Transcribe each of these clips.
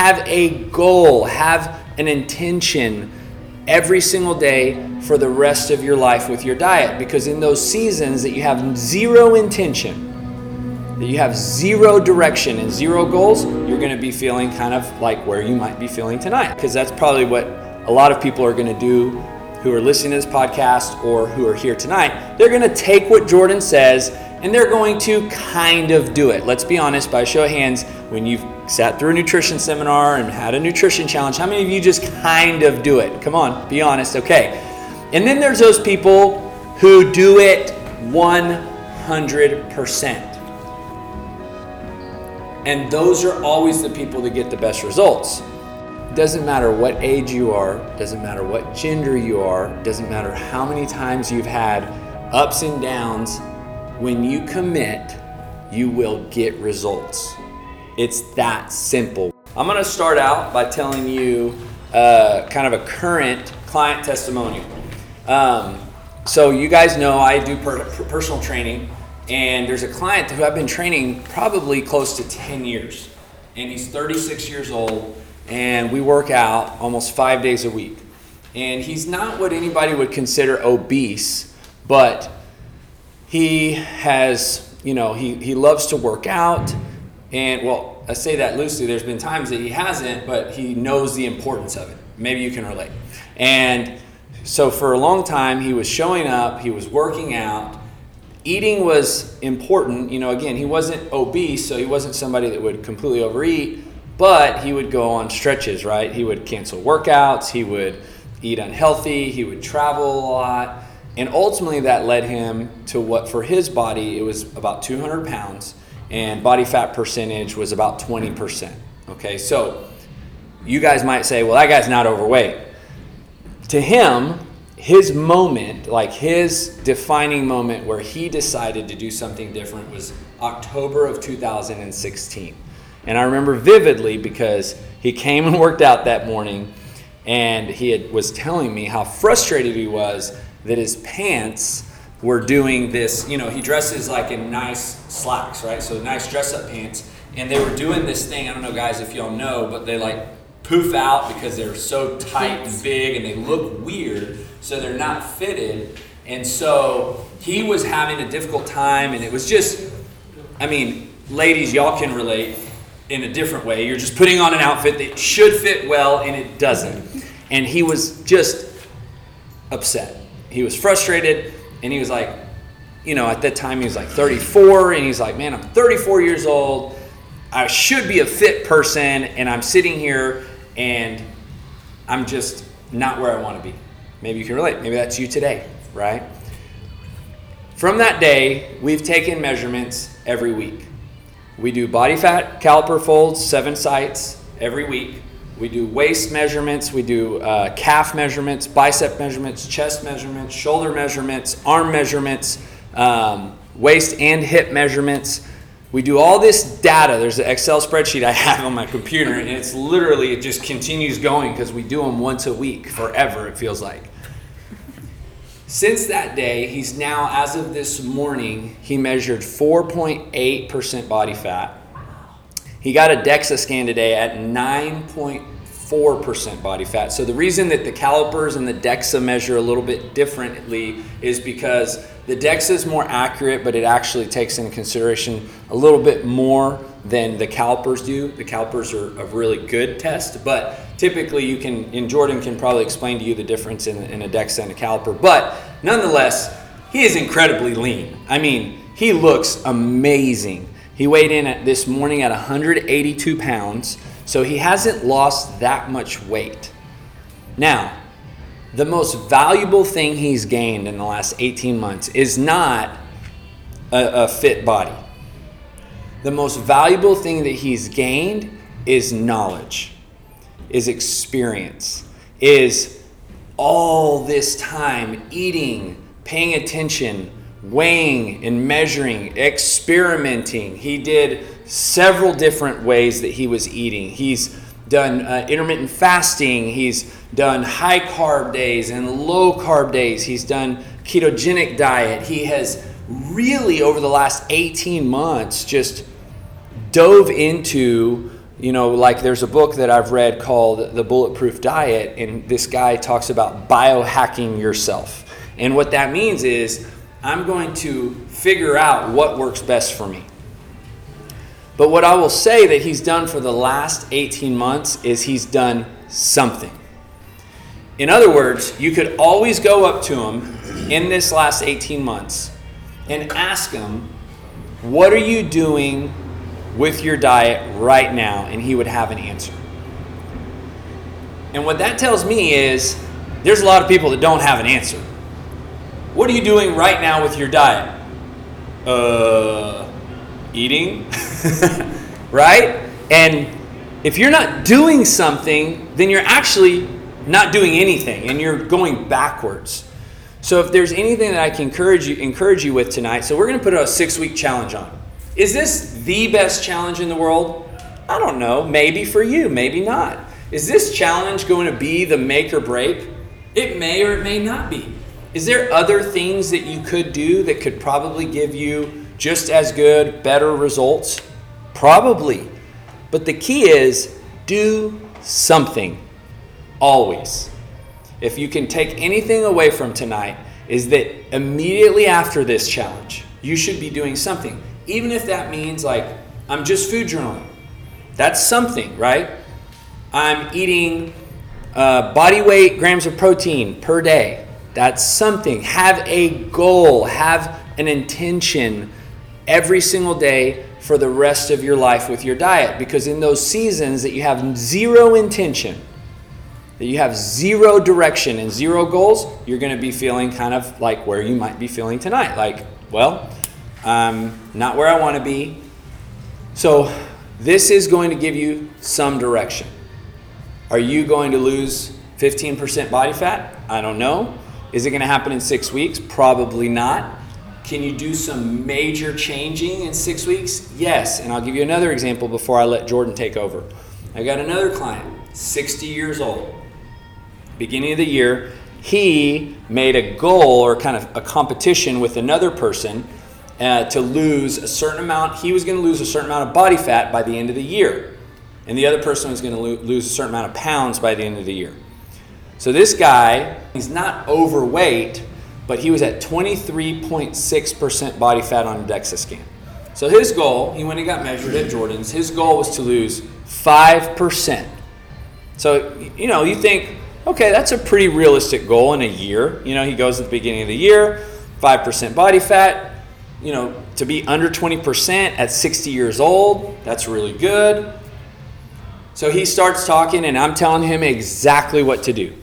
have a goal, have an intention every single day for the rest of your life with your diet. Because in those seasons that you have zero intention, that you have zero direction and zero goals, you're going to be feeling kind of like where you might be feeling tonight. Because that's probably what a lot of people are going to do who are listening to this podcast or who are here tonight. They're going to take what Jordan says and they're going to kind of do it. Let's be honest, by show of hands, when you've sat through a nutrition seminar and had a nutrition challenge, how many of you just kind of do it? Come on, be honest. Okay. And then there's those people who do it 100%. And those are always the people that get the best results. Doesn't matter what age you are, doesn't matter what gender you are, doesn't matter how many times you've had ups and downs. When you commit, you will get results. It's that simple. I'm gonna start out by telling you uh, kind of a current client testimonial. Um, so, you guys know I do per- personal training and there's a client who I've been training probably close to 10 years. And he's 36 years old, and we work out almost five days a week. And he's not what anybody would consider obese, but he has, you know, he, he loves to work out. And well, I say that loosely. There's been times that he hasn't, but he knows the importance of it. Maybe you can relate. And so for a long time, he was showing up, he was working out, eating was important. You know, again, he wasn't obese, so he wasn't somebody that would completely overeat, but he would go on stretches, right? He would cancel workouts, he would eat unhealthy, he would travel a lot. And ultimately, that led him to what for his body, it was about 200 pounds, and body fat percentage was about 20%. Okay, so you guys might say, well, that guy's not overweight. To him, his moment, like his defining moment where he decided to do something different was October of 2016. And I remember vividly because he came and worked out that morning and he had, was telling me how frustrated he was that his pants were doing this. You know, he dresses like in nice slacks, right? So nice dress up pants. And they were doing this thing. I don't know, guys, if y'all know, but they like poof out because they're so tight and big and they look weird so they're not fitted. And so he was having a difficult time, and it was just, I mean, ladies, y'all can relate in a different way. You're just putting on an outfit that should fit well, and it doesn't. And he was just upset. He was frustrated, and he was like, you know, at that time he was like 34, and he's like, man, I'm 34 years old. I should be a fit person, and I'm sitting here, and I'm just not where I want to be. Maybe you can relate. Maybe that's you today, right? From that day, we've taken measurements every week. We do body fat caliper folds, seven sites every week. We do waist measurements, we do uh, calf measurements, bicep measurements, chest measurements, shoulder measurements, arm measurements, um, waist and hip measurements. We do all this data. There's an Excel spreadsheet I have on my computer, and it's literally, it just continues going because we do them once a week forever, it feels like. Since that day, he's now, as of this morning, he measured 4.8% body fat. He got a DEXA scan today at 9.4% body fat. So the reason that the calipers and the DEXA measure a little bit differently is because the DEXA is more accurate, but it actually takes into consideration a little bit more than the calipers do. The calipers are a really good test, but typically you can, and Jordan can probably explain to you the difference in, in a DEXA and a caliper, but nonetheless, he is incredibly lean. I mean, he looks amazing. He weighed in at this morning at 182 pounds, so he hasn't lost that much weight. Now, the most valuable thing he's gained in the last 18 months is not a, a fit body. The most valuable thing that he's gained is knowledge is experience, is all this time eating, paying attention, weighing and measuring, experimenting. He did several different ways that he was eating. He's done uh, intermittent fasting, he's done high carb days and low carb days, he's done ketogenic diet. He has really, over the last 18 months, just dove into you know, like there's a book that I've read called The Bulletproof Diet, and this guy talks about biohacking yourself. And what that means is, I'm going to figure out what works best for me. But what I will say that he's done for the last 18 months is he's done something. In other words, you could always go up to him in this last 18 months and ask him, What are you doing with your diet right now? And he would have an answer. And what that tells me is there's a lot of people that don't have an answer. What are you doing right now with your diet? Uh, eating, right? And if you're not doing something, then you're actually not doing anything and you're going backwards. So if there's anything that I can encourage you encourage you with tonight, so we're going to put a 6-week challenge on. Is this the best challenge in the world? I don't know, maybe for you, maybe not. Is this challenge going to be the make or break? It may or it may not be. Is there other things that you could do that could probably give you just as good, better results? Probably. But the key is do something always. If you can take anything away from tonight, is that immediately after this challenge, you should be doing something. Even if that means like, I'm just food journaling. That's something, right? I'm eating uh, body weight grams of protein per day. That's something. Have a goal, have an intention every single day for the rest of your life with your diet. Because in those seasons that you have zero intention, that you have zero direction and zero goals, you're going to be feeling kind of like where you might be feeling tonight. Like, well, I'm not where I want to be. So, this is going to give you some direction. Are you going to lose 15% body fat? I don't know. Is it going to happen in six weeks? Probably not. Can you do some major changing in six weeks? Yes. And I'll give you another example before I let Jordan take over. I got another client, 60 years old beginning of the year, he made a goal or kind of a competition with another person uh, to lose a certain amount. He was going to lose a certain amount of body fat by the end of the year, and the other person was going to lo- lose a certain amount of pounds by the end of the year. So this guy, he's not overweight, but he was at 23.6% body fat on a DEXA scan. So his goal, he went and got measured at Jordan's. His goal was to lose 5%. So, you know, you think, okay, that's a pretty realistic goal in a year. You know, he goes at the beginning of the year, 5% body fat, you know, to be under 20% at 60 years old, that's really good. So he starts talking, and I'm telling him exactly what to do.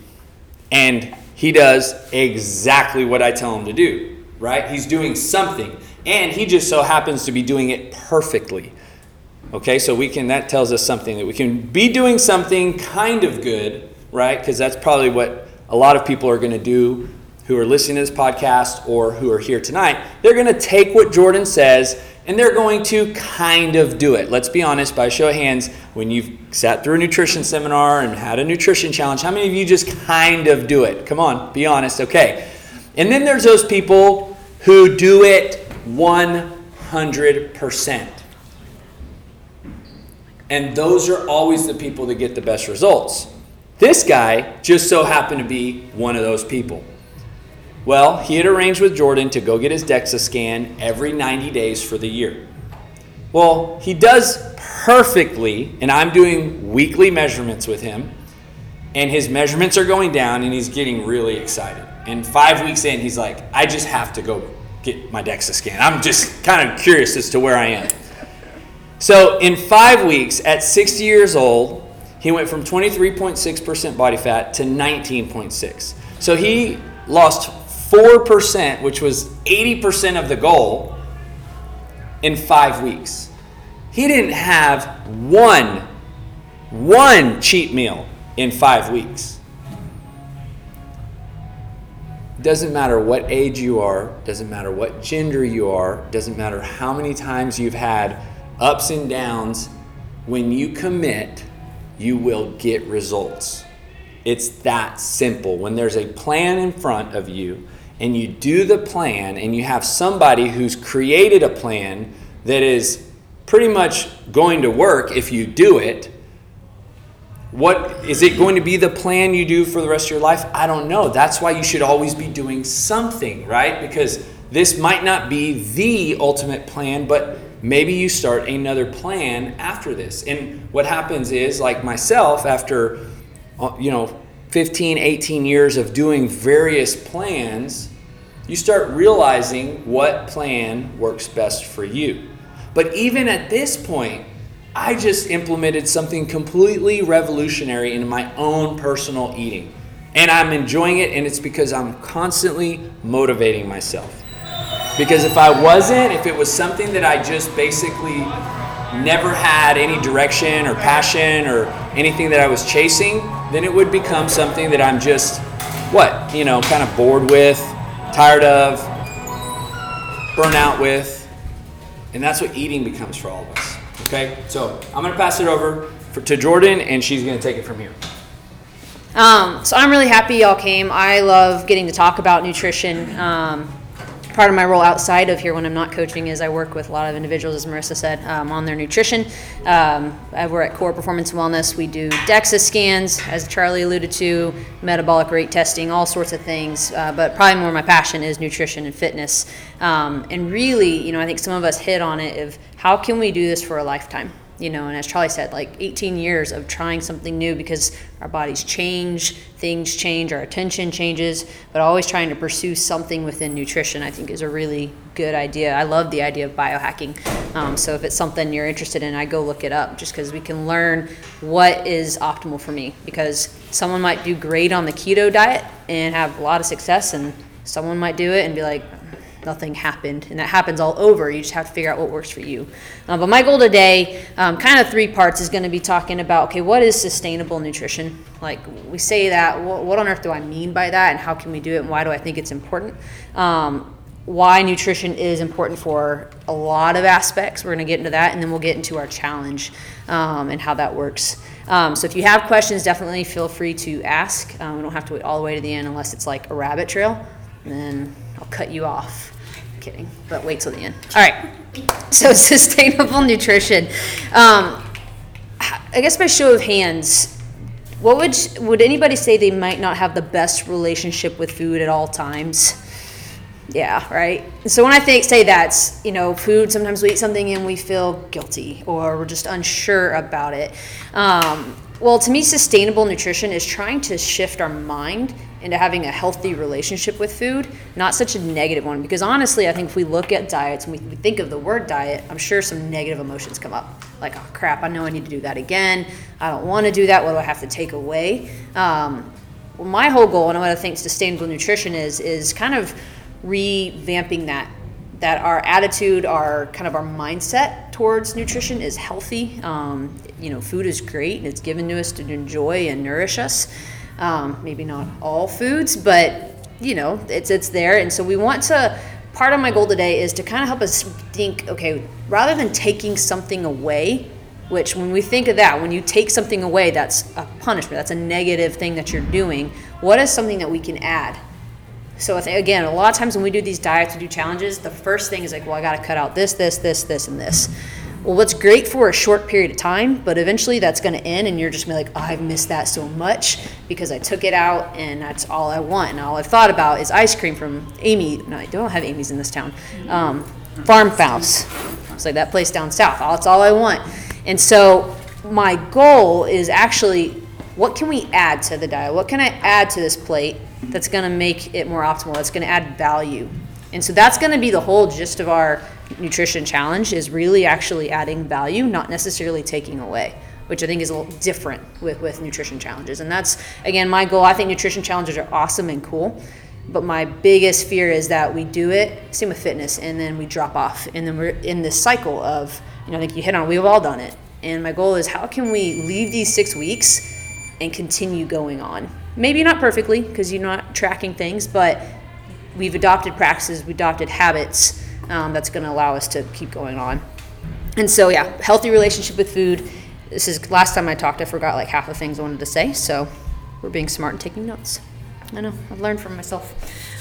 And he does exactly what I tell him to do, right? He's doing something, and he just so happens to be doing it perfectly. Okay, so we can, that tells us something that we can be doing something kind of good right? Because that's probably what a lot of people are going to do who are listening to this podcast or who are here tonight. They're going to take what Jordan says and they're going to kind of do it. Let's be honest, by show of hands, when you've sat through a nutrition seminar and had a nutrition challenge, how many of you just kind of do it? Come on, be honest. Okay. And then there's those people who do it 100%. And those are always the people that get the best results. This guy just so happened to be one of those people. Well, he had arranged with Jordan to go get his DEXA scan every 90 days for the year. Well, he does perfectly, and I'm doing weekly measurements with him, and his measurements are going down, and he's getting really excited. And five weeks in, he's like, I just have to go get my DEXA scan. I'm just kind of curious as to where I am. So, in five weeks, at 60 years old, he went from 23.6% body fat to 19.6. So he lost 4%, which was 80% of the goal, in five weeks. He didn't have one, one cheat meal in five weeks. Doesn't matter what age you are, doesn't matter what gender you are, doesn't matter how many times you've had ups and downs. When you commit, you will get results. It's that simple. When there's a plan in front of you and you do the plan and you have somebody who's created a plan that is pretty much going to work if you do it, What is it going to be the plan you do for the rest of your life? I don't know. That's why you should always be doing something, right? Because this might not be the ultimate plan, but maybe you start another plan after this. And what happens is, like myself, after uh, you know 15, 18 years of doing various plans, you start realizing what plan works best for you. But even at this point, I just implemented something completely revolutionary in my own personal eating. And I'm enjoying it, and it's because I'm constantly motivating myself. Because if I wasn't, if it was something that I just basically never had any direction or passion or anything that I was chasing, then it would become something that I'm just, what, you know, kind of bored with, tired of, burnt out with. And that's what eating becomes for all of us. Okay? So I'm going to pass it over for, to Jordan, and she's going to take it from here. Um, so I'm really happy y'all came. I love getting to talk about nutrition. Um, part of my role outside of here when I'm not coaching is I work with a lot of individuals, as Marissa said, um, on their nutrition. Um, we're at Core Performance Wellness. We do DEXA scans, as Charlie alluded to, metabolic rate testing, all sorts of things. Uh, but probably more my passion is nutrition and fitness. Um, and really, you know, I think some of us hit on it of how can we do this for a lifetime? You know, and as Charlie said, like 18 years of trying something new because our bodies change, things change, our attention changes, but always trying to pursue something within nutrition, I think is a really good idea. I love the idea of biohacking. Um, so if it's something you're interested in, I go look it up just because we can learn what is optimal for me. Because someone might do great on the keto diet and have a lot of success, and someone might do it and be like, nothing happened. And that happens all over. You just have to figure out what works for you. Uh, but my goal today, um, kind of three parts, is going to be talking about okay, what is sustainable nutrition? Like we say that, what, what, on earth do I mean by that, and how can we do it, and why do I think it's important? Um, why nutrition is important for a lot of aspects. We're going to get into that, and then we'll get into our challenge um, and how that works. Um, so if you have questions, definitely feel free to ask. Um, we don't have to wait all the way to the end unless it's like a rabbit trail. And then I'll cut you off kidding, but wait till the end. All right. So sustainable nutrition. Um, I guess by show of hands, what would would anybody say they might not have the best relationship with food at all times? Yeah, right. So when I think say that's you know food, sometimes we eat something and we feel guilty or we're just unsure about it. Um, well, to me, sustainable nutrition is trying to shift our mind into having a healthy relationship with food, not such a negative one. Because honestly, I think if we look at diets and we think of the word diet, I'm sure some negative emotions come up. Like, oh crap, I know I need to do that again. I don't want to do that. What do I have to take away? Um, well, my whole goal, and what I think sustainable nutrition is, is kind of revamping that that our attitude, our kind of our mindset towards nutrition is healthy. Um, you know, food is great and it's given to us to enjoy and nourish us. Um, maybe not all foods, but you know, it's it's there, and so we want to. Part of my goal today is to kind of help us think. Okay, rather than taking something away, which when we think of that, when you take something away, that's a punishment. That's a negative thing that you're doing. What is something that we can add? So again, a lot of times when we do these diets, we do challenges. The first thing is like, well, I got to cut out this, this, this, this, and this. Well, what's great for a short period of time, but eventually that's going to end, and you're just going to be like, oh, I've missed that so much because I took it out, and that's all I want. And all I've thought about is ice cream from Amy. No, I don't have Amy's in this town. Um, Farmhouse. It's like that place down south. That's all I want. And so my goal is actually, what can we add to the diet? What can I add to this plate that's going to make it more optimal? That's going to add value. And so that's going to be the whole gist of our nutrition challenge is really actually adding value, not necessarily taking away, which I think is a little different with, with nutrition challenges. And that's, again, my goal. I think nutrition challenges are awesome and cool. But my biggest fear is that we do it, same with fitness, and then we drop off. And then we're in this cycle of, you know, I think you hit on, we've all done it. And my goal is how can we leave these six weeks and continue going on? Maybe not perfectly because you're not tracking things, but we've adopted practices, we've adopted habits um, that's going to allow us to keep going on. And so, yeah, healthy relationship with food. This is last time I talked, I forgot like half the things I wanted to say. So we're being smart and taking notes. I know, I've learned from myself.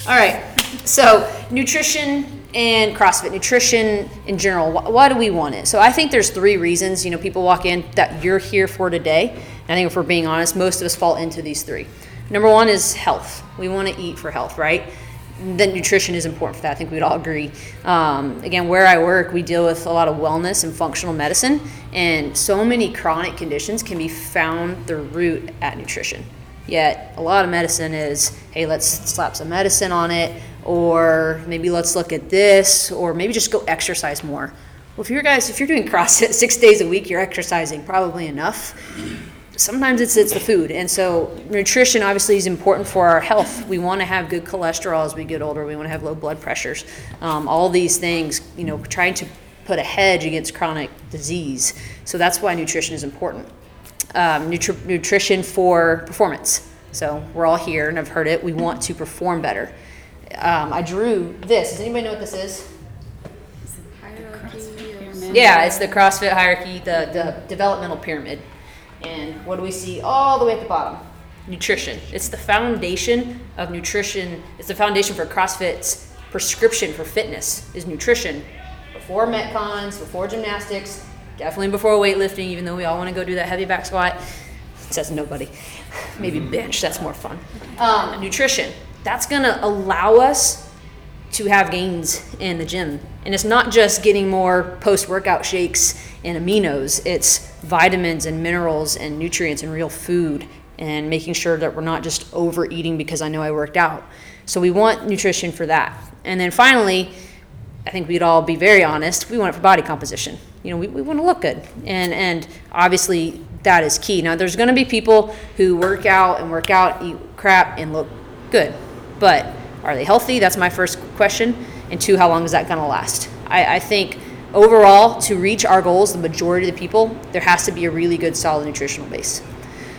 All right, so nutrition and CrossFit, nutrition in general, why, why do we want it? So I think there's three reasons, you know, people walk in that you're here for today And I think if we're being honest, most of us fall into these three. Number one is health. We want to eat for health, right? Then nutrition is important for that. I think we'd all agree. Um, again, where I work, we deal with a lot of wellness and functional medicine, and so many chronic conditions can be found the root at nutrition. Yet a lot of medicine is, hey, let's slap some medicine on it, or maybe let's look at this, or maybe just go exercise more. Well, if you're guys, if you're doing CrossFit six days a week, you're exercising probably enough. Sometimes it's it's the food, and so nutrition obviously is important for our health. We want to have good cholesterol as we get older. We want to have low blood pressures. Um, all these things, you know, trying to put a hedge against chronic disease. So that's why nutrition is important um, nutri- nutrition for performance. So we're all here and I've heard it. We want to perform better. Um, I drew this. Does anybody know what this is? Yeah, it's the CrossFit hierarchy, the, the developmental pyramid. And what do we see all the way at the bottom? Nutrition. It's the foundation of nutrition. It's the foundation for CrossFit's prescription for fitness is nutrition. Before metcons, before gymnastics, Definitely before weightlifting, even though we all want to go do that heavy back squat. Says nobody. Maybe bench, that's more fun. Um, nutrition. That's going to allow us to have gains in the gym. And it's not just getting more post workout shakes and aminos, it's vitamins and minerals and nutrients and real food and making sure that we're not just overeating because I know I worked out. So we want nutrition for that. And then finally, I think we'd all be very honest, we want it for body composition you know, we, we want to look good. And, and obviously that is key. Now, there's going to be people who work out and work out, eat crap, and look good. But are they healthy? That's my first question. And two, how long is that going to last? I, I think overall, to reach our goals, the majority of the people, there has to be a really good, solid nutritional base.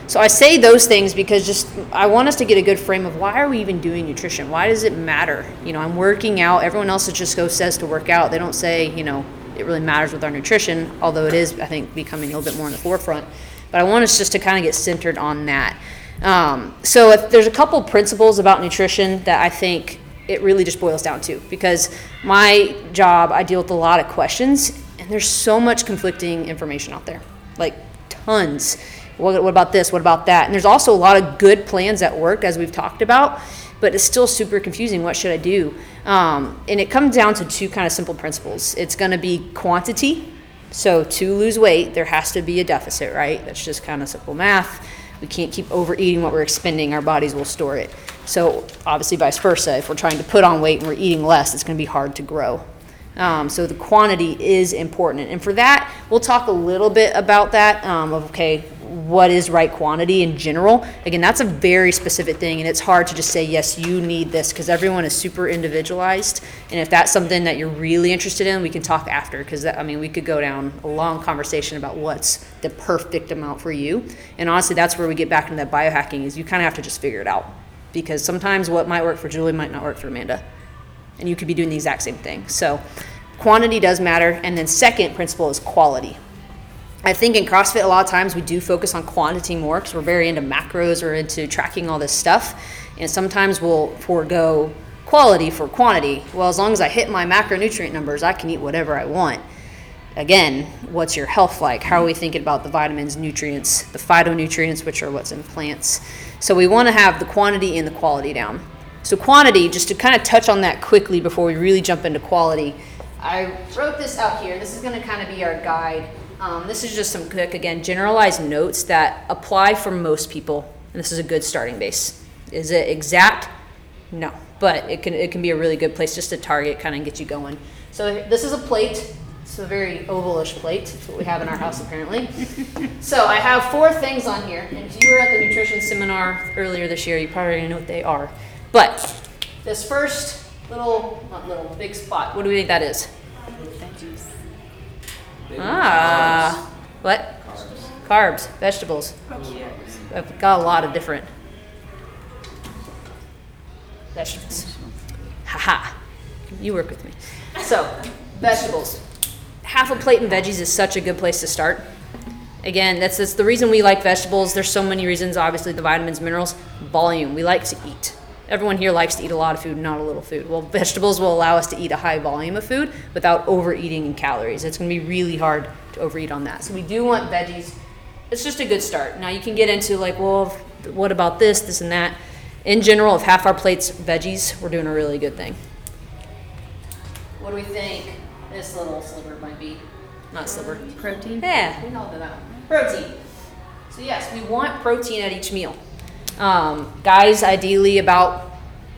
So I say those things because just I want us to get a good frame of why are we even doing nutrition? Why does it matter? You know, I'm working out. Everyone else just goes says to work out. They don't say, you know, it really matters with our nutrition, although it is, I think, becoming a little bit more in the forefront. But I want us just to kind of get centered on that. Um, so if there's a couple principles about nutrition that I think it really just boils down to because my job, I deal with a lot of questions, and there's so much conflicting information out there, like tons. What, what about this? What about that? And there's also a lot of good plans at work, as we've talked about, but it's still super confusing. What should I do? Um, and it comes down to two kind of simple principles. It's going to be quantity. So to lose weight, there has to be a deficit, right? That's just kind of simple math. We can't keep overeating what we're expending. Our bodies will store it. So obviously, vice versa. If we're trying to put on weight and we're eating less, it's going to be hard to grow. Um, so the quantity is important, and for that, we'll talk a little bit about that. Um, of okay, what is right quantity in general. Again, that's a very specific thing, and it's hard to just say, yes, you need this, because everyone is super individualized. And if that's something that you're really interested in, we can talk after, because I mean, we could go down a long conversation about what's the perfect amount for you. And honestly, that's where we get back into that biohacking, is you kind of have to just figure it out. Because sometimes what might work for Julie might not work for Amanda. And you could be doing the exact same thing. So, quantity does matter. And then, second principle is quality I think in CrossFit, a lot of times we do focus on quantity more because we're very into macros or into tracking all this stuff. And sometimes we'll forego quality for quantity. Well, as long as I hit my macronutrient numbers, I can eat whatever I want. Again, what's your health like? How are we thinking about the vitamins, nutrients, the phytonutrients, which are what's in plants? So we want to have the quantity and the quality down. So, quantity, just to kind of touch on that quickly before we really jump into quality, I wrote this out here. This is going to kind of be our guide um, this is just some quick, again, generalized notes that apply for most people, and this is a good starting base. Is it exact? No, but it can it can be a really good place just to target, kind of get you going. So this is a plate. It's a very ovalish plate. It's what we have in our house apparently. so I have four things on here, and if you were at the nutrition seminar earlier this year, you probably know what they are. But this first little, not little, big spot, what do we think that is? Ah, what? Carbs, vegetables. I've got a lot of different vegetables. Haha, you work with me. So, vegetables. Half a plate in veggies is such a good place to start. Again, that's, that's the reason we like vegetables. There's so many reasons, obviously, the vitamins, minerals, volume. We like to eat everyone here likes to eat a lot of food, not a little food. Well, vegetables will allow us to eat a high volume of food without overeating in calories. It's going to be really hard to overeat on that. So we do want veggies it's just a good start. Now you can get into like, well, what about this, this, and that. In general, if half our plates veggies, we're doing a really good thing. What do we think this little sliver might be? Not sliver. Protein? Yeah, we all do that. Protein. So yes, we want protein at each meal. Um, guys, ideally about,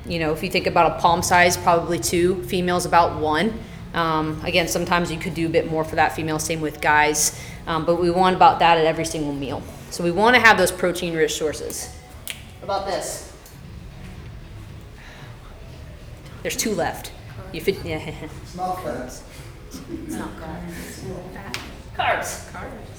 you know, if you think about a palm size, probably two. Females about one. Um, again, sometimes you could do a bit more for that female. Same with guys, um, but we want about that at every single meal. So we want to have those protein-rich sources. What about this? There's two left. You fit, yeah. Small fats. Carbs.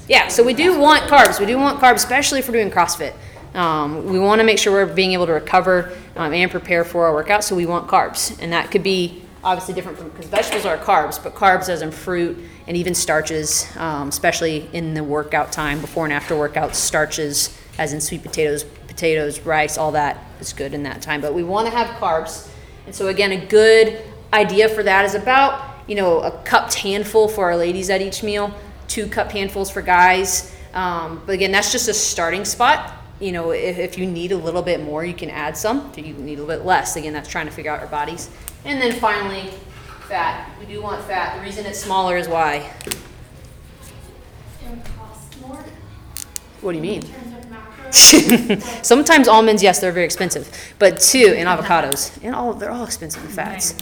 Yeah, so we do want carbs. We do want carbs, especially if we're doing CrossFit. Um, we want to make sure we're being able to recover um, and prepare for our workout, so we want carbs. And that could be obviously different from, because vegetables are carbs, but carbs as in fruit and even starches, um, especially in the workout time, before and after workouts, starches, as in sweet potatoes, potatoes, rice, all that is good in that time. But we want to have carbs. And so again, a good idea for that is about, you know, a cupped handful for our ladies at each meal, two cup handfuls for guys. Um, but again, that's just a starting spot. You know, if, if you need a little bit more, you can add some. If you need a little bit less, again, that's trying to figure out our bodies. And then finally, fat. We do want fat. The reason it's smaller is why. It more What do you mean? in terms of macros. Sometimes almonds, yes, they're very expensive, but two, and avocados, and all they're all expensive in fats.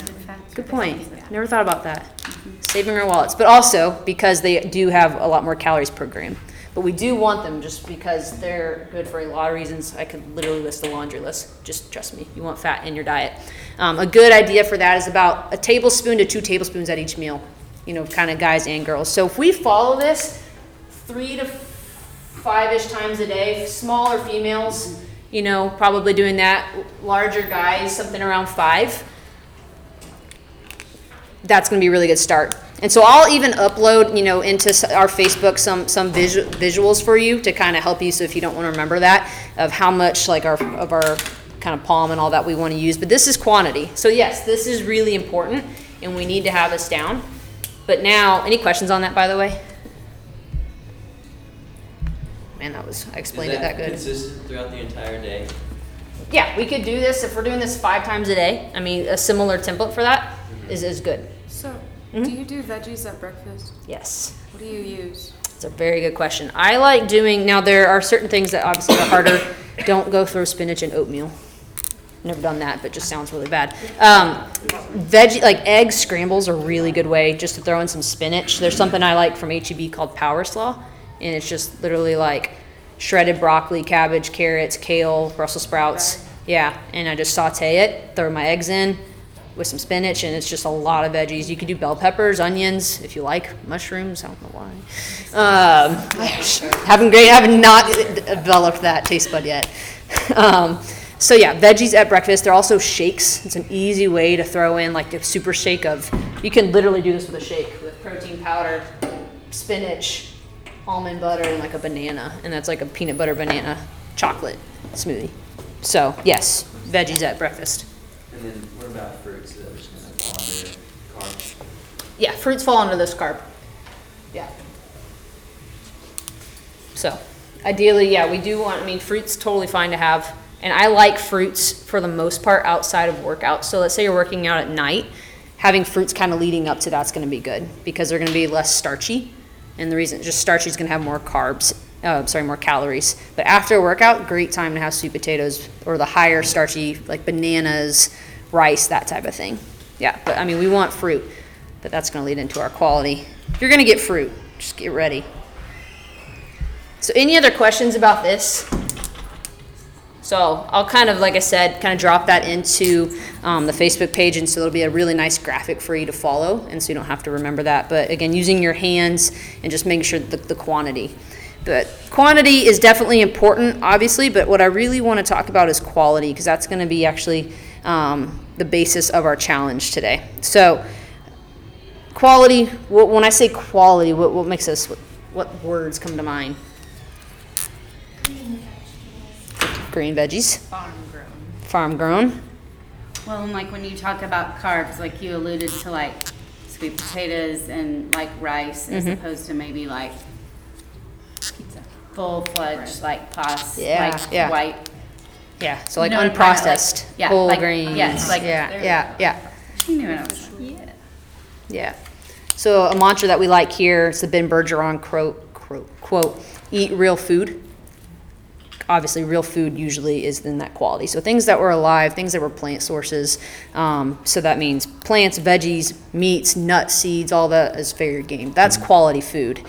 Good point. Never thought about that. Saving our wallets, but also because they do have a lot more calories per gram. But we do want them just because they're good for a lot of reasons. I could literally list a laundry list. Just trust me, you want fat in your diet. Um, a good idea for that is about a tablespoon to two tablespoons at each meal. You know, kind of guys and girls. So if we follow this, three to five-ish times a day. Smaller females, you know, probably doing that. Larger guys, something around five. That's going to be a really good start. And so I'll even upload, you know, into our Facebook some some visu- visuals for you to kind of help you. So if you don't want to remember that, of how much like our of our kind of palm and all that we want to use. But this is quantity. So yes, this is really important, and we need to have this down. But now, any questions on that, by the way? Man, that was I explained Is it that good. consistent throughout the entire day? Yeah, we could do this if we're doing this five times a day. I mean, a similar template for that is is good. So, Mm-hmm. do you do veggies at breakfast? Yes. What do you use? It's a very good question. I like doing now. There are certain things that obviously are harder. Don't go through spinach and oatmeal. Never done that, but just sounds really bad. Um, veggie like egg scrambles are a really good way just to throw in some spinach. There's something I like from HEB called Power Slaw, and it's just literally like shredded broccoli, cabbage, carrots, kale, Brussels sprouts. Yeah, and I just saute it, throw my eggs in with some spinach, and it's just a lot of veggies. You could do bell peppers, onions, if you like mushrooms. I don't know why. Um, haven't great, haven't not developed that taste bud yet. Um, so yeah, veggies at breakfast. They're also shakes. It's an easy way to throw in like a super shake of. You can literally do this with a shake with protein powder, spinach, almond butter, and like a banana, and that's like a peanut butter banana chocolate smoothie. So yes, veggies at breakfast. And then what about fruits that are just gonna fall under carbs? Yeah, fruits fall under this carb. Yeah. So, ideally, yeah, we do want, I mean, fruits totally fine to have. And I like fruits for the most part outside of workouts. So let's say you're working out at night, having fruits kind of leading up to that's going to be good because they're going to be less starchy. And the reason, just starchy is going to have more carbs, uh, sorry, more calories. But after a workout, great time to have sweet potatoes or the higher starchy, like bananas, rice, that type of thing. Yeah, but I mean, we want fruit, but that's going to lead into our quality. You're going to get fruit, just get ready. So, any other questions about this? So, I'll kind of, like I said, kind of drop that into um, the Facebook page, and so it'll be a really nice graphic for you to follow, and so you don't have to remember that. But again, using your hands and just making sure the, the quantity. But quantity is definitely important, obviously, but what I really want to talk about is quality, because that's going to be actually um, the basis of our challenge today. So, quality, when I say quality, what, what makes us, what, what words come to mind? Green veggies, farm grown. farm grown. Well, and like when you talk about carbs, like you alluded to like sweet potatoes and like rice as Mm-hmm. opposed to maybe like pizza. full fledged like pasta, Yeah, like yeah. white. Yeah, so like You know what I'm talking about, like- unprocessed yeah, whole like- grains. yes, like- yeah, yeah, yeah. She knew what I was yeah. Yeah. So a mantra that we like here, it's the Ben Bergeron quote, quote, quote, eat real food. Obviously, real food usually is in that quality. So things that were alive, things that were plant sources. Um, so that means plants, veggies, meats, nuts, seeds, all that is fair game. That's quality food.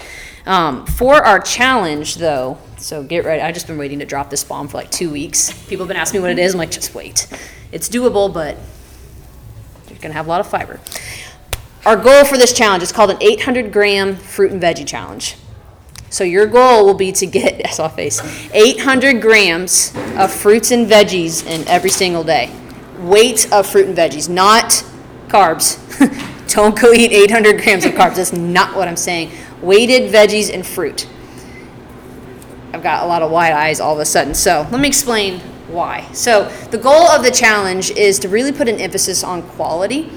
Um, for our challenge, though, so get ready. I've just been waiting to drop this bomb for like two weeks. People have been asking me what it is. I'm like, just wait. It's doable, but you're going to have a lot of fiber. Our goal for this challenge is called an 800 gram fruit and veggie challenge. So your goal will be to get, I saw face, 800 grams of fruits and veggies in every single day. Weight of fruit and veggies, not carbs. Don't go eat 800 grams of carbs. That's not what I'm saying. Weighted veggies and fruit. I've got a lot of wide eyes all of a sudden. So let me explain why. So the goal of the challenge is to really put an emphasis on quality.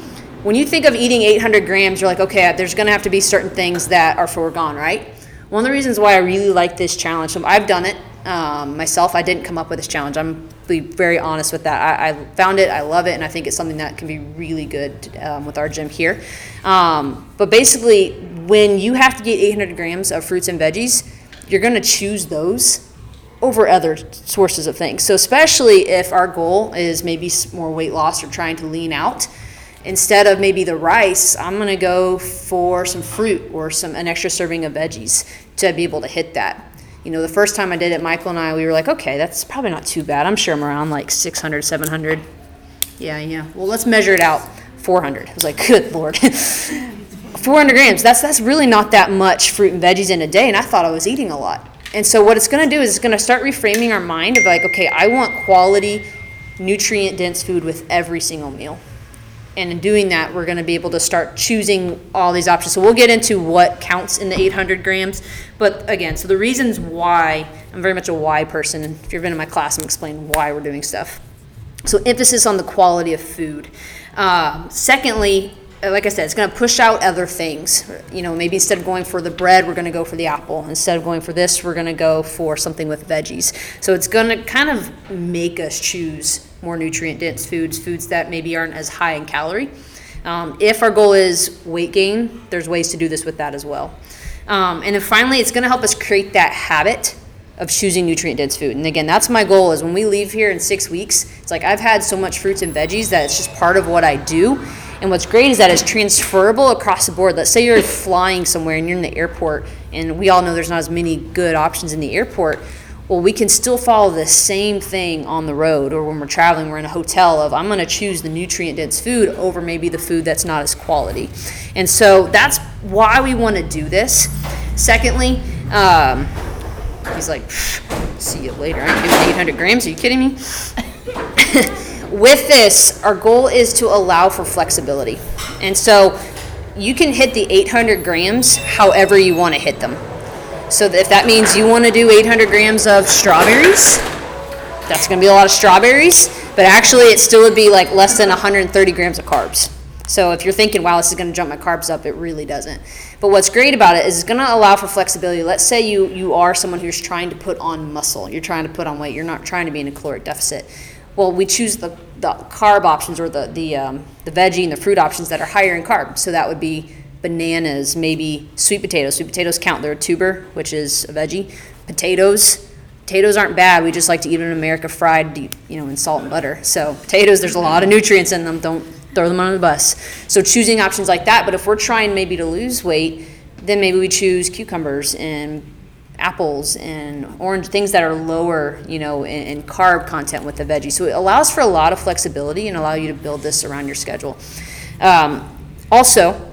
When you think of eating 800 grams, you're like, okay, there's going to have to be certain things that are foregone, right? One of the reasons why I really like this challenge, I've done it um, myself. I didn't come up with this challenge. I'm be very honest with that. I, I found it, I love it, and I think it's something that can be really good um, with our gym here. Um, but basically, when you have to get 800 grams of fruits and veggies, you're going to choose those over other sources of things. So especially if our goal is maybe more weight loss or trying to lean out, instead of maybe the rice, I'm going to go for some fruit or some an extra serving of veggies to be able to hit that. You know, the first time I did it, Michael and I, we were like, okay, that's probably not too bad. I'm sure I'm around like 600, 700. Yeah, yeah. Well, let's measure it out. 400. I was like, good lord. 400 grams. That's that's really not that much fruit and veggies in a day, and I thought I was eating a lot. And so what it's going to do is it's going to start reframing our mind of like, okay, I want quality, nutrient dense food with every single meal. And in doing that, we're going to be able to start choosing all these options. So we'll get into what counts in the 800 grams. But again, so the reasons why I'm very much a why person. If you've been in my class, I'm explaining why we're doing stuff. So emphasis on the quality of food. Um, secondly, uh, like I said, it's going to push out other things. You know, maybe instead of going for the bread, we're going to go for the apple. Instead of going for this, we're going to go for something with veggies. So it's going to kind of make us choose more nutrient dense foods, foods that maybe aren't as high in calorie. Um, if our goal is weight gain, there's ways to do this with that as well. Um, and then finally, it's going to help us create that habit of choosing nutrient dense food. And again, that's my goal is when we leave here in six weeks, it's like I've had so much fruits and veggies that it's just part of what I do. And what's great is that it's transferable across the board. Let's say you're flying somewhere and you're in the airport, and we all know there's not as many good options in the airport. Well, we can still follow the same thing on the road or when we're traveling, we're in a hotel of I'm going to choose the nutrient dense food over maybe the food that's not as quality. And so that's why we want to do this. Secondly, um, He's like, "Pfft, see you later. I'm doing 800 grams. Are you kidding me? With this, our goal is to allow for flexibility. And so you can hit the 800 grams however you want to hit them. So if that means you want to do 800 grams of strawberries, that's going to be a lot of strawberries, but actually it still would be like less than 130 grams of carbs. So if you're thinking, wow, this is going to jump my carbs up, it really doesn't. But what's great about it is it's going to allow for flexibility. Let's say you you are someone who's trying to put on muscle, you're trying to put on weight, you're not trying to be in a caloric deficit. Well, we choose the, the carb options or the the um, the veggie and the fruit options that are higher in carb. So that would be bananas, maybe sweet potatoes. Sweet potatoes count; they're a tuber, which is a veggie. Potatoes, potatoes aren't bad. We just like to eat them in America fried, you know, in salt and butter. So potatoes, there's a lot of nutrients in them. Don't throw them on the bus. So choosing options like that. But if we're trying maybe to lose weight, then maybe we choose cucumbers and apples and orange things that are lower, you know, in, in carb content with the veggie. So it allows for a lot of flexibility and allow you to build this around your schedule. Um, also,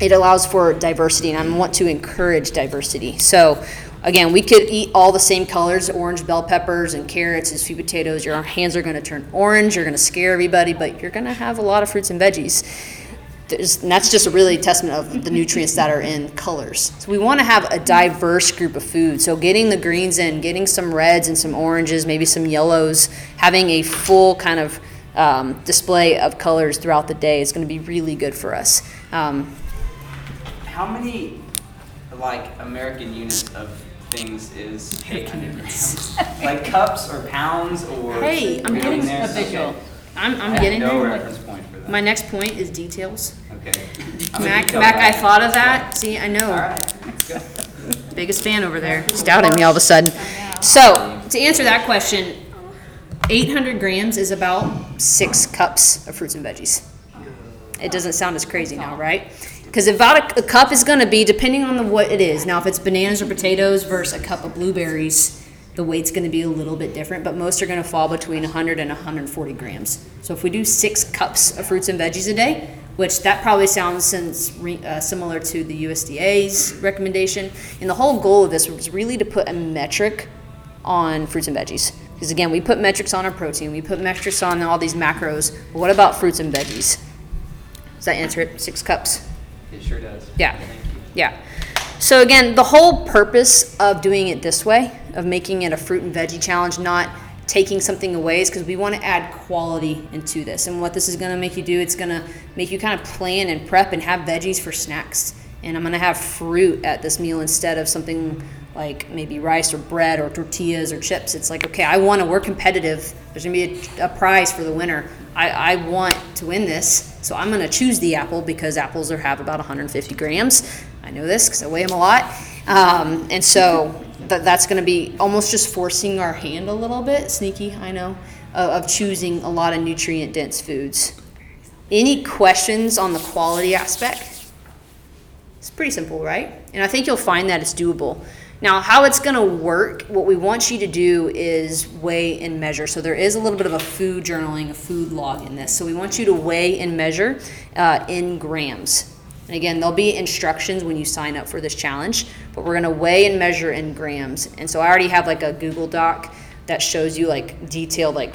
it allows for diversity, and I want to encourage diversity. So, again, we could eat all the same colors orange bell peppers and carrots and sweet potatoes. Your hands are going to turn orange, you're going to scare everybody, but you're going to have a lot of fruits and veggies. There's, and that's just a really testament of the nutrients that are in colors. So, we want to have a diverse group of food. So, getting the greens in, getting some reds and some oranges, maybe some yellows, having a full kind of um, display of colors throughout the day is going to be really good for us. Um, How many, like, American units of things is 800 grams. like cups or pounds or. Hey, I'm getting there, visual. okay. I'm, I'm getting no there. reference point for that. My next point is details. Okay. I'm a Mac, detail Mac, I thought of that. See, I know. All right, let's go. Biggest fan over there. Just doubting me all of a sudden. So, to answer that question, 800 grams is about six cups of fruits and veggies. It doesn't sound as crazy now, right? Because a, a cup is going to be, depending on the what it is. Now, if it's bananas or potatoes versus a cup of blueberries, the weight's going to be a little bit different, but most are going to fall between 100 and 140 grams. So, if we do six cups of fruits and veggies a day, which that probably sounds since re, uh, similar to the USDA's recommendation, and the whole goal of this was really to put a metric on fruits and veggies. Because again, we put metrics on our protein, we put metrics on all these macros. But what about fruits and veggies? Does that answer it? Six cups. It sure does. Yeah. Thank. Yeah. So again, the whole purpose of doing it this way, of making it a fruit and veggie challenge, not taking something away, is because we want to add quality into this. And what this is going to make you do, it's going to make you kind of plan and prep and have veggies for snacks. And I'm going to have fruit at this meal instead of something like maybe rice or bread or tortillas or chips. It's like, okay, I want to, we're competitive. There's going to be a, a prize for the winner. I, I want to win this, so I'm going to choose the apple because apples are have about 150 grams. I know this because I weigh them a lot. Um, and so that, that's going to be almost just forcing our hand a little bit, sneaky, I know, of, of choosing a lot of nutrient dense foods. Any questions on the quality aspect? It's pretty simple, right? And I think you'll find that it's doable. Now, how it's going to work, what we want you to do is weigh and measure. So there is a little bit of a food journaling, a food log in this. So we want you to weigh and measure uh, in grams. And again, there'll be instructions when you sign up for this challenge, but we're going to weigh and measure in grams. And so I already have like a Google Doc that shows you like detailed like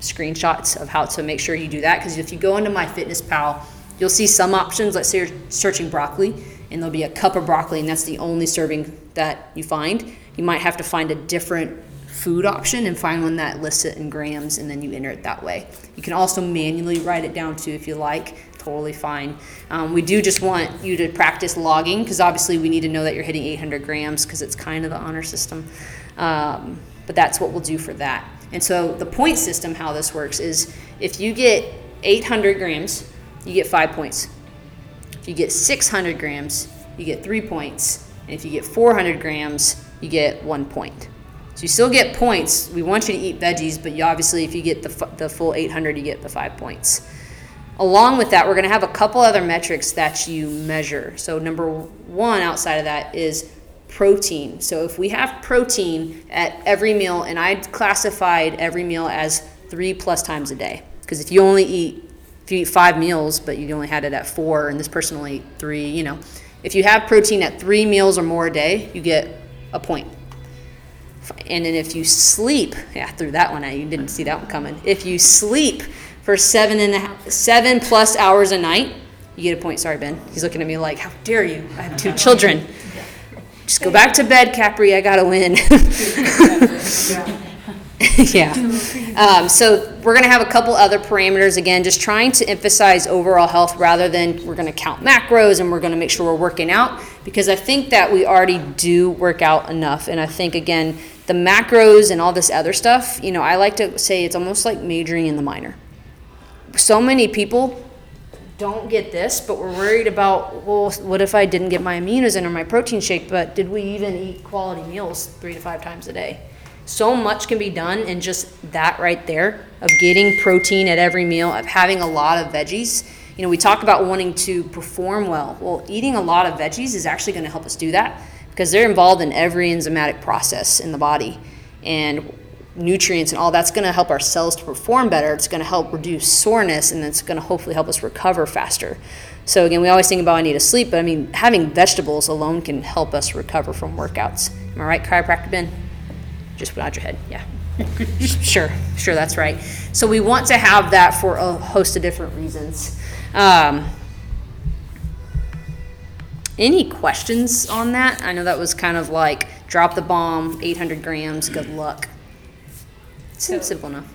screenshots of how to make sure you do that. Because if you go into MyFitnessPal, you'll see some options. Let's say you're searching broccoli, and there'll be a cup of broccoli, and that's the only serving that you find. You might have to find a different food option and find one that lists it in grams, and then you enter it that way. You can also manually write it down too if you like. Totally fine. Um, we do just want you to practice logging because obviously we need to know that you're hitting 800 grams because it's kind of the honor system. Um, but that's what we'll do for that. And so the point system, how this works is if you get 800 grams, you get five points. If you get 600 grams, you get three points. And if you get 400 grams, you get one point. So you still get points. We want you to eat veggies, but you obviously, if you get the, the full 800, you get the five points. Along with that, we're going to have a couple other metrics that you measure. So, number one outside of that is protein. So, if we have protein at every meal, and I classified every meal as three plus times a day, because if you only eat if you eat five meals, but you only had it at four, and this person only ate three, you know, if you have protein at three meals or more a day, you get a point. And then if you sleep, yeah, I threw that one at you. Didn't see that one coming. If you sleep for seven and a half, seven plus hours a night, you get a point. Sorry, Ben. He's looking at me like, "How dare you? I have two children." Just go back to bed, Capri. I gotta win. yeah. Um, so we're going to have a couple other parameters again, just trying to emphasize overall health rather than we're going to count macros and we're going to make sure we're working out because I think that we already do work out enough. And I think again, the macros and all this other stuff, you know, I like to say it's almost like majoring in the minor. So many people don't get this, but we're worried about, well, what if I didn't get my aminos in or my protein shake, but did we even eat quality meals three to five times a day? So much can be done in just that right there of getting protein at every meal, of having a lot of veggies. You know, we talk about wanting to perform well. Well, eating a lot of veggies is actually going to help us do that because they're involved in every enzymatic process in the body. And nutrients and all that's going to help our cells to perform better. It's going to help reduce soreness and it's going to hopefully help us recover faster. So again, we always think about I need to sleep, but I mean having vegetables alone can help us recover from workouts. Am I right, chiropractor Ben? Just nod your head. Yeah. sure, sure, that's right. So we want to have that for a host of different reasons. Um, any questions on that? I know that was kind of like drop the bomb, 800 grams, good luck. Seems simple enough.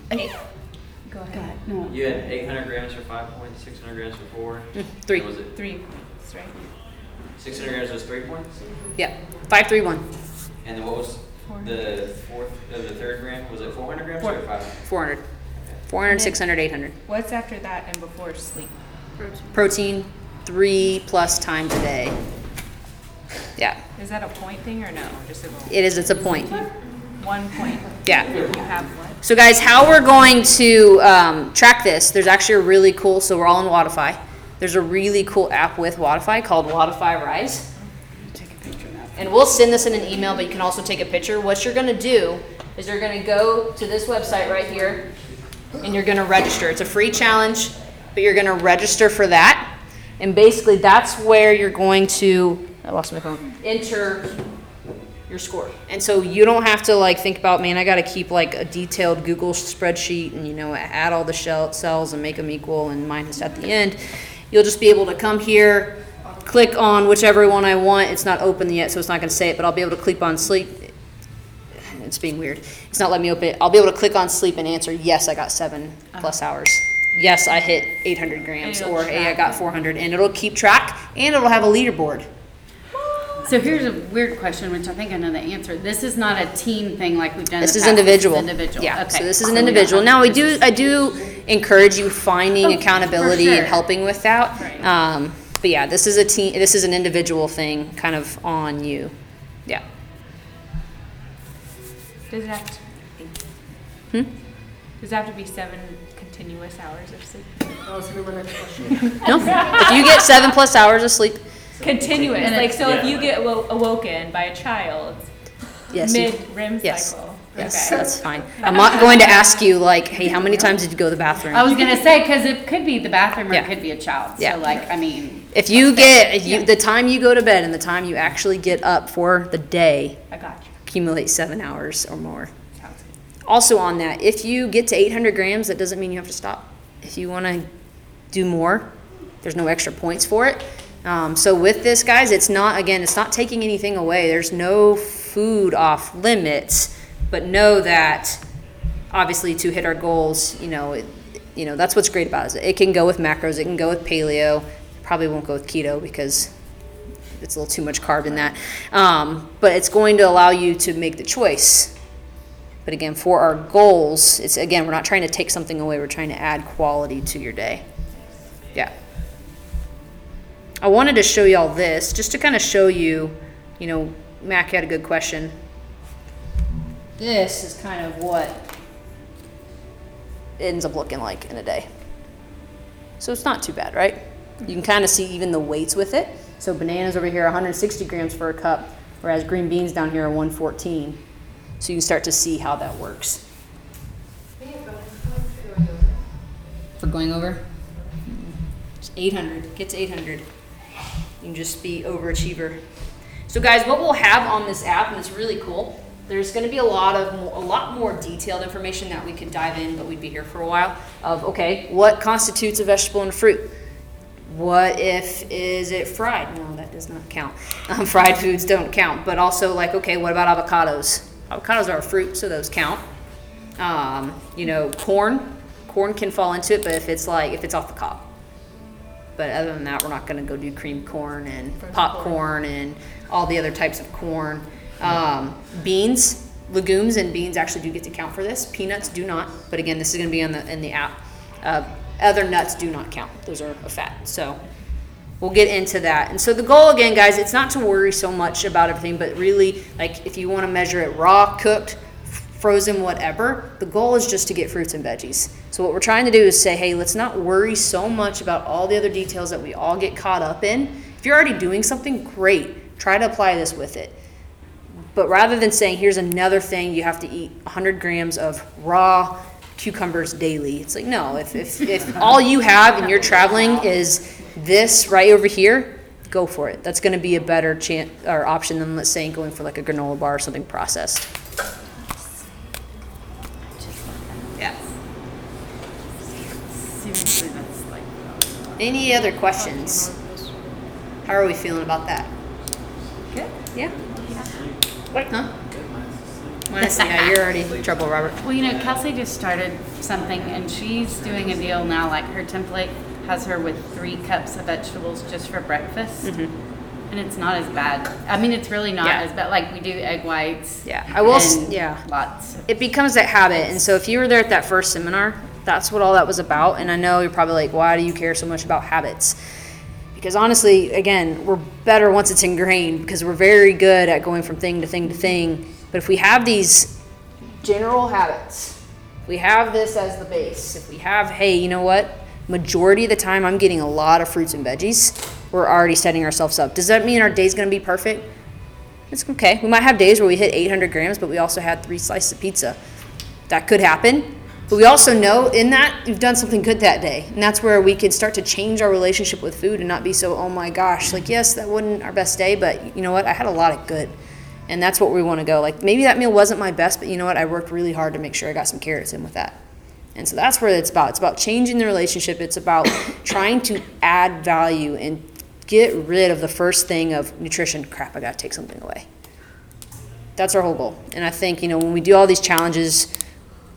Go ahead. No, You had 800 grams for five points, 600 grams for four. Three. Or was it Three points, right? 600 grams was three points? Yeah, five, three, one. And then what was the fourth, uh, the third gram? Was it 400 grams or 500? 400. 400, 600, 800. What's after that and before sleep? Protein, three plus times a day. Yeah, Is that a point thing or no? Just a it is, it's a point. one point? Yeah. You have what? So guys, how we're going to um, track this, there's actually a really cool, so we're all in Wodify. There's a really cool app with Wodify called Wodify Rise. And we'll send this in an email, but you can also take a picture. What you're gonna do is you're gonna go to this website right here and you're gonna register. It's a free challenge, but you're gonna register for that. And basically, that's where you're going to, I lost my phone, enter your score. And so you don't have to like think about, man, I got to keep like a detailed Google spreadsheet and you know add all the shell cells and make them equal and minus at the end. You'll just be able to come here, click on whichever one I want. It's not open yet, so it's not going to say it, but I'll be able to click on sleep. It's being weird. It's not letting me open it. I'll be able to click on sleep and answer, yes, I got seven plus hours. Yes, I hit 800 grams, or hey, I got 400, and it'll keep track, and it'll have a leaderboard. So here's a weird question, which I think I know the answer. This is not a team thing like we've done This is individual. Individual, Yeah, okay. so this is an individual. Now, I do, I do encourage you finding Oh, accountability and helping with that. Right. Um, but yeah, this is a team, this is an individual thing, kind of on you. Yeah. Does it have to? Hmm? Does it have to be seven continuous hours of sleep? No, if you get seven plus hours of sleep, Continuous, like it's- so if you get awo- awoken by a child yes, you- mid REM yes. cycle. Yes, okay. that's fine. I'm not going to ask you like, hey, how many times did you go to the bathroom? I was gonna say, cause it could be the bathroom or Yeah. it could be a child. Yeah. So like, I mean, If you get, if you, the time you go to bed and the time you actually get up for the day, I got you. accumulate seven hours or more. Sounds good. Also on that, if you get to 800 grams, that doesn't mean you have to stop. If you want to do more, there's no extra points for it. Um, so with this, guys, it's not again, it's not taking anything away. There's no food off limits, but know that obviously to hit our goals, you know, it, you know that's what's great about it. It can go with macros, it can go with paleo. Probably won't go with keto because it's a little too much carb in that. Um, but it's going to allow you to make the choice. But again, for our goals, it's again, we're not trying to take something away, we're trying to add quality to your day. Yeah. I wanted to show y'all this just to kind of show you, you know, Mac had a good question. This is kind of what it ends up looking like in a day. So it's not too bad, right? You can kind of see even the weights with it. So bananas over here, 160 grams for a cup, whereas green beans down here are 114. So you can start to see how that works. For going over? It's 800. Get to 800. You can just be overachiever. So guys, what we'll have on this app, and it's really cool. There's going to be a lot of a lot more detailed information that we could dive in, but we'd be here for a while. Of okay, what constitutes a vegetable and a fruit? What if is it fried? No, that does not count. Um, fried foods don't count. But also like okay, what about avocados? Avocados are a fruit, so those count. Um, you know, corn. Corn can fall into it, but if it's like if it's off the cob. But other than that, we're not going to go do cream corn and popcorn and all the other types of corn. Um, beans, legumes, and beans actually do get to count for this. Peanuts do not. But again, this is going to be on the in the app. Uh, other nuts do not count. Those are a fat. So we'll get into that. And so the goal again, guys, it's not to worry so much about everything, but really, like if you want to measure it raw, cooked, frozen, whatever, the goal is just to get fruits and veggies. So what we're trying to do is say, hey, let's not worry so much about all the other details that we all get caught up in. If you're already doing something, great. Try to apply this with it. But rather than saying, here's another thing, you have to eat 100 grams of raw cucumbers daily. It's like, no, if, if, if all you have and you're traveling is this right over here, go for it. That's going to be a better chance or option than, let's say, going for like a granola bar or something processed. Yeah. seriously, that's like. Any other questions? How are we feeling about that? Good. Yeah? What? Huh? Minus, yeah, you're already in trouble, Robert. Well, you know, Kelsey just started something and she's doing a deal now, like her template has her with three cups of vegetables just for breakfast. Mm-hmm. And it's not as bad. I mean, it's really not Yeah. as bad. Like we do egg whites. Yeah, I will s- and yeah. Lots. it becomes that habit. And so if you were there at that first seminar, that's what all that was about. And I know you're probably like, why do you care so much about habits? Because honestly, again, we're better once it's ingrained because we're very good at going from thing to thing to thing. But if we have these general habits, we have this as the base, if we have, hey, you know what? Majority of the time, I'm getting a lot of fruits and veggies. We're already setting ourselves up. Does that mean our day's going to be perfect? It's okay. We might have days where we hit 800 grams, but we also had three slices of pizza. That could happen. But we also know in that you've done something good that day. And that's where we can start to change our relationship with food and not be so, oh my gosh, like, yes, that wasn't our best day, but you know what? I had a lot of good. And that's what we want to go. Like, maybe that meal wasn't my best, but you know what? I worked really hard to make sure I got some carrots in with that. And so that's where it's about. It's about changing the relationship. It's about trying to add value and get rid of the first thing of nutrition. Crap, I got to take something away. That's our whole goal. And I think, you know, when we do all these challenges,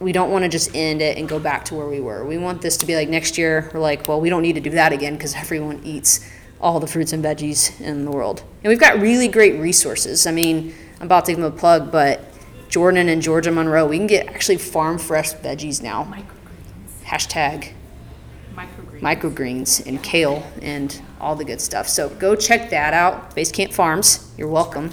we don't want to just end it and go back to where we were. We want this to be like next year, we're like, well, we don't need to do that again because everyone eats all the fruits and veggies in the world. And we've got really great resources. I mean, I'm about to give them a plug, but Jordan and Georgia Monroe, we can get actually farm fresh veggies now. Hashtag Microgreens. microgreens and kale and all the good stuff. So go check that out. Basecamp Farms, you're welcome.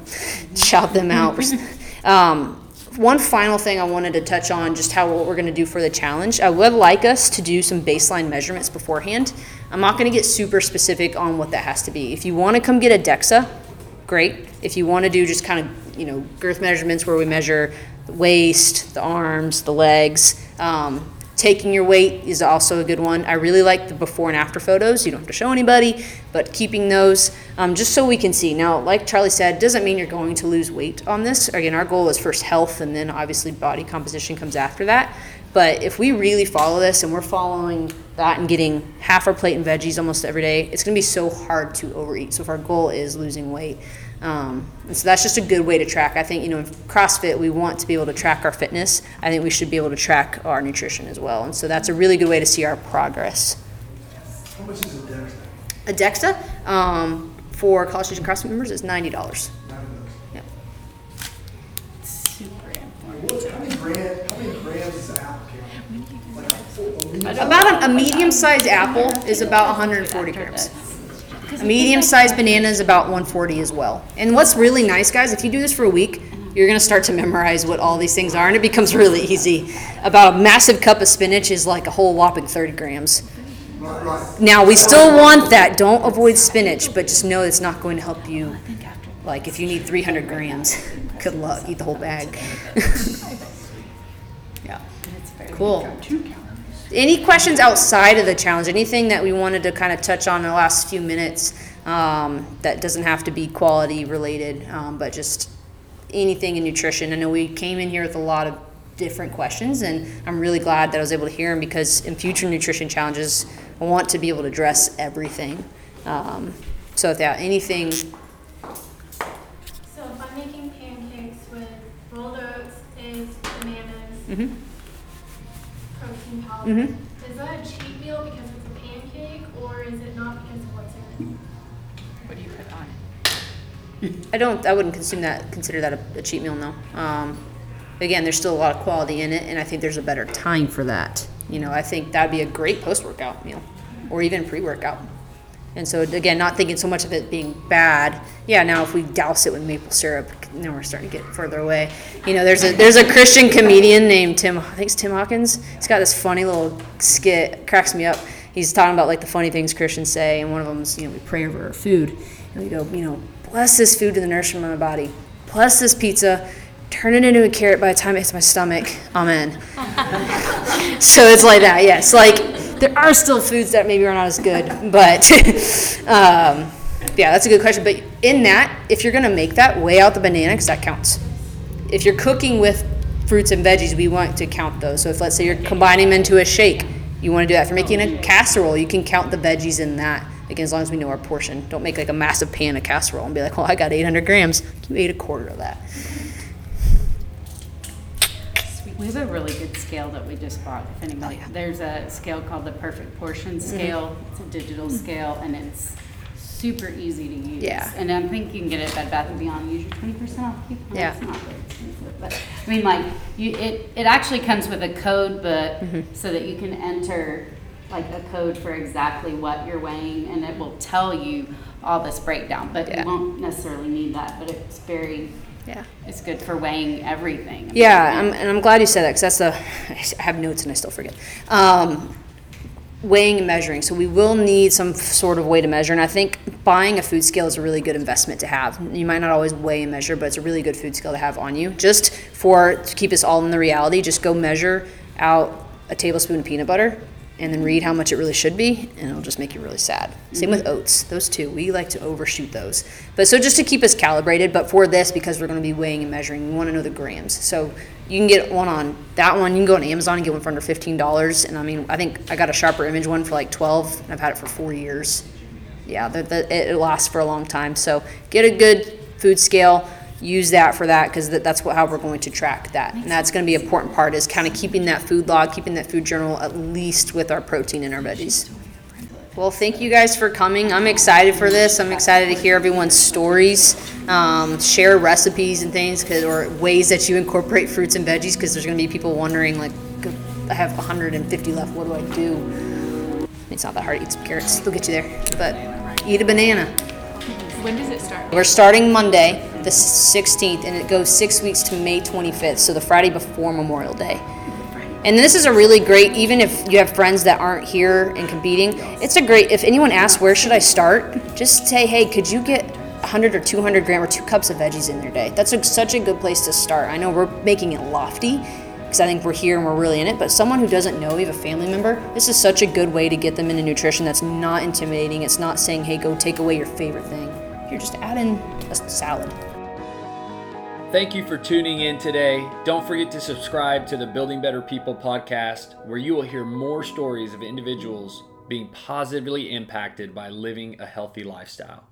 Shout them out. Um, one final thing I wanted to touch on, just how what we're going to do for the challenge. I would like us to do some baseline measurements beforehand. I'm not going to get super specific on what that has to be. If you want to come get a DEXA, great. If you want to do just kind of, you know, girth measurements where we measure the waist, the arms, the legs, um, taking your weight is also a good one. I really like the before and after photos. You don't have to show anybody, but keeping those um, just so we can see. Now, like Charlie said, doesn't mean you're going to lose weight on this. Again, our goal is first health, and then obviously body composition comes after that. But if we really follow this and we're following that and getting half our plate in veggies almost every day, it's going to be so hard to overeat. So if our goal is losing weight, um, and so that's just a good way to track. I think you know, in CrossFit, we want to be able to track our fitness. I think we should be able to track our nutrition as well, and so that's a really good way to see our progress. How much is a DEXA? A DEXA um, for College Station CrossFit members is ninety dollars. Yep. Super important. What, how many grams, how many grams is an apple? Like a a About a, a medium-sized apple is about 140 grams. A medium-sized banana is about 140 as well. And what's really nice, guys, if you do this for a week, you're gonna start to memorize what all these things are, and it becomes really easy. About a massive cup of spinach is like a whole whopping 30 grams. Now, we still want that. Don't avoid spinach, but just know it's not going to help you. Like, if you need 300 grams, good luck. Eat the whole bag. yeah. Cool. Any questions outside of the challenge? Anything that we wanted to kind of touch on in the last few minutes um, that doesn't have to be quality related, um, but just anything in nutrition? I know we came in here with a lot of different questions, and I'm really glad that I was able to hear them because in future nutrition challenges, I want to be able to address everything. Um, so, yeah, anything. So if I'm making pancakes with rolled oats, eggs, bananas, mhm. Protein powder, Mhm. is that a cheat meal because it's a pancake, or is it not because of what's in it? What do you put on? I don't. I wouldn't consume that. Consider that a, a cheat meal. No. Um, again, there's still a lot of quality in it, and I think there's a better time for that. You know, I think that'd be a great post-workout meal, or even pre-workout. And so again, not thinking so much of it being bad. Yeah, now if we douse it with maple syrup, then we're starting to get further away. You know, there's a there's a Christian comedian named Tim. I think it's Tim Hawkins. He's got this funny little skit. Cracks me up. He's talking about like the funny things Christians say, and one of them is, you know, we pray over our food, and we go, you know, bless this food to the nourishment of my body, bless this pizza, turn it into a carrot by the time it hits my stomach, amen. so it's like that, yes. Like there are still foods that maybe are not as good, but um, yeah, that's a good question. But in that, if you're gonna make that, weigh out the banana because that counts. If you're cooking with fruits and veggies, we want to count those. So if let's say you're combining them into a shake, you want to do that. If you're making a casserole, you can count the veggies in that. Again, as long as we know our portion. Don't make like a massive pan of casserole and be like, well, I got 800 grams. You ate a quarter of that. We have a really good scale that we just bought. If anybody, Oh, yeah. there's a scale called the Perfect Portion Scale. It's a digital scale, and it's super easy to use. Yeah. And I think you can get it at Bed Bath and Beyond. Use your twenty percent off coupon. Yeah. It's not very expensive, but I mean, like you, it it actually comes with a code book Mm-hmm. so that you can enter like a code for exactly what you're weighing, and it will tell you all this breakdown. But Yeah. you won't necessarily need that. But it's very Yeah. it's good for weighing everything. Yeah, I'm, and I'm glad you said that because that's the, I have notes and I still forget. Um, weighing and measuring. So we will need some sort of way to measure. And I think buying a food scale is a really good investment to have. You might not always weigh and measure, but it's a really good food scale to have on you. Just for, to keep us all in the reality, just go measure out a tablespoon of peanut butter and then read how much it really should be, and it'll just make you really sad. Same with mm-hmm. oats, those two. We like to overshoot those. But so just to keep us calibrated, but for this, because we're going to be weighing and measuring, we want to know the grams. So you can get one on that one. You can go on Amazon and get one for under fifteen dollars. And I mean, I think I got a sharper image one for like twelve, and I've had it for four years. Yeah, the, the, it lasts for a long time. So get a good food scale. Use that for that because that, that's what, how we're going to track that, and that's going to be an important part is kind of keeping that food log, keeping that food journal at least with our protein and our veggies. Well, thank you guys for coming. I'm excited for this. I'm excited to hear everyone's stories, um, share recipes and things, cause, or ways that you incorporate fruits and veggies. Because there's going to be people wondering, like, I have 150 left. What do I do? It's not that hard to eat some carrots. They'll get you there. But eat a banana. When does it start? We're starting Monday, the 16th, and it goes six weeks to May 25th, so the Friday before Memorial Day. And this is a really great, even if you have friends that aren't here and competing, it's a great, if anyone asks, where should I start? Just say, hey, could you get 100 or 200 gram or two cups of veggies in their day? That's a, such a good place to start. I know we're making it lofty because I think we're here and we're really in it, but someone who doesn't know, you have a family member, this is such a good way to get them into nutrition that's not intimidating. It's not saying, hey, go take away your favorite thing. You're just adding a salad. Thank you for tuning in today. Don't forget to subscribe to the Building Better People podcast, where you will hear more stories of individuals being positively impacted by living a healthy lifestyle.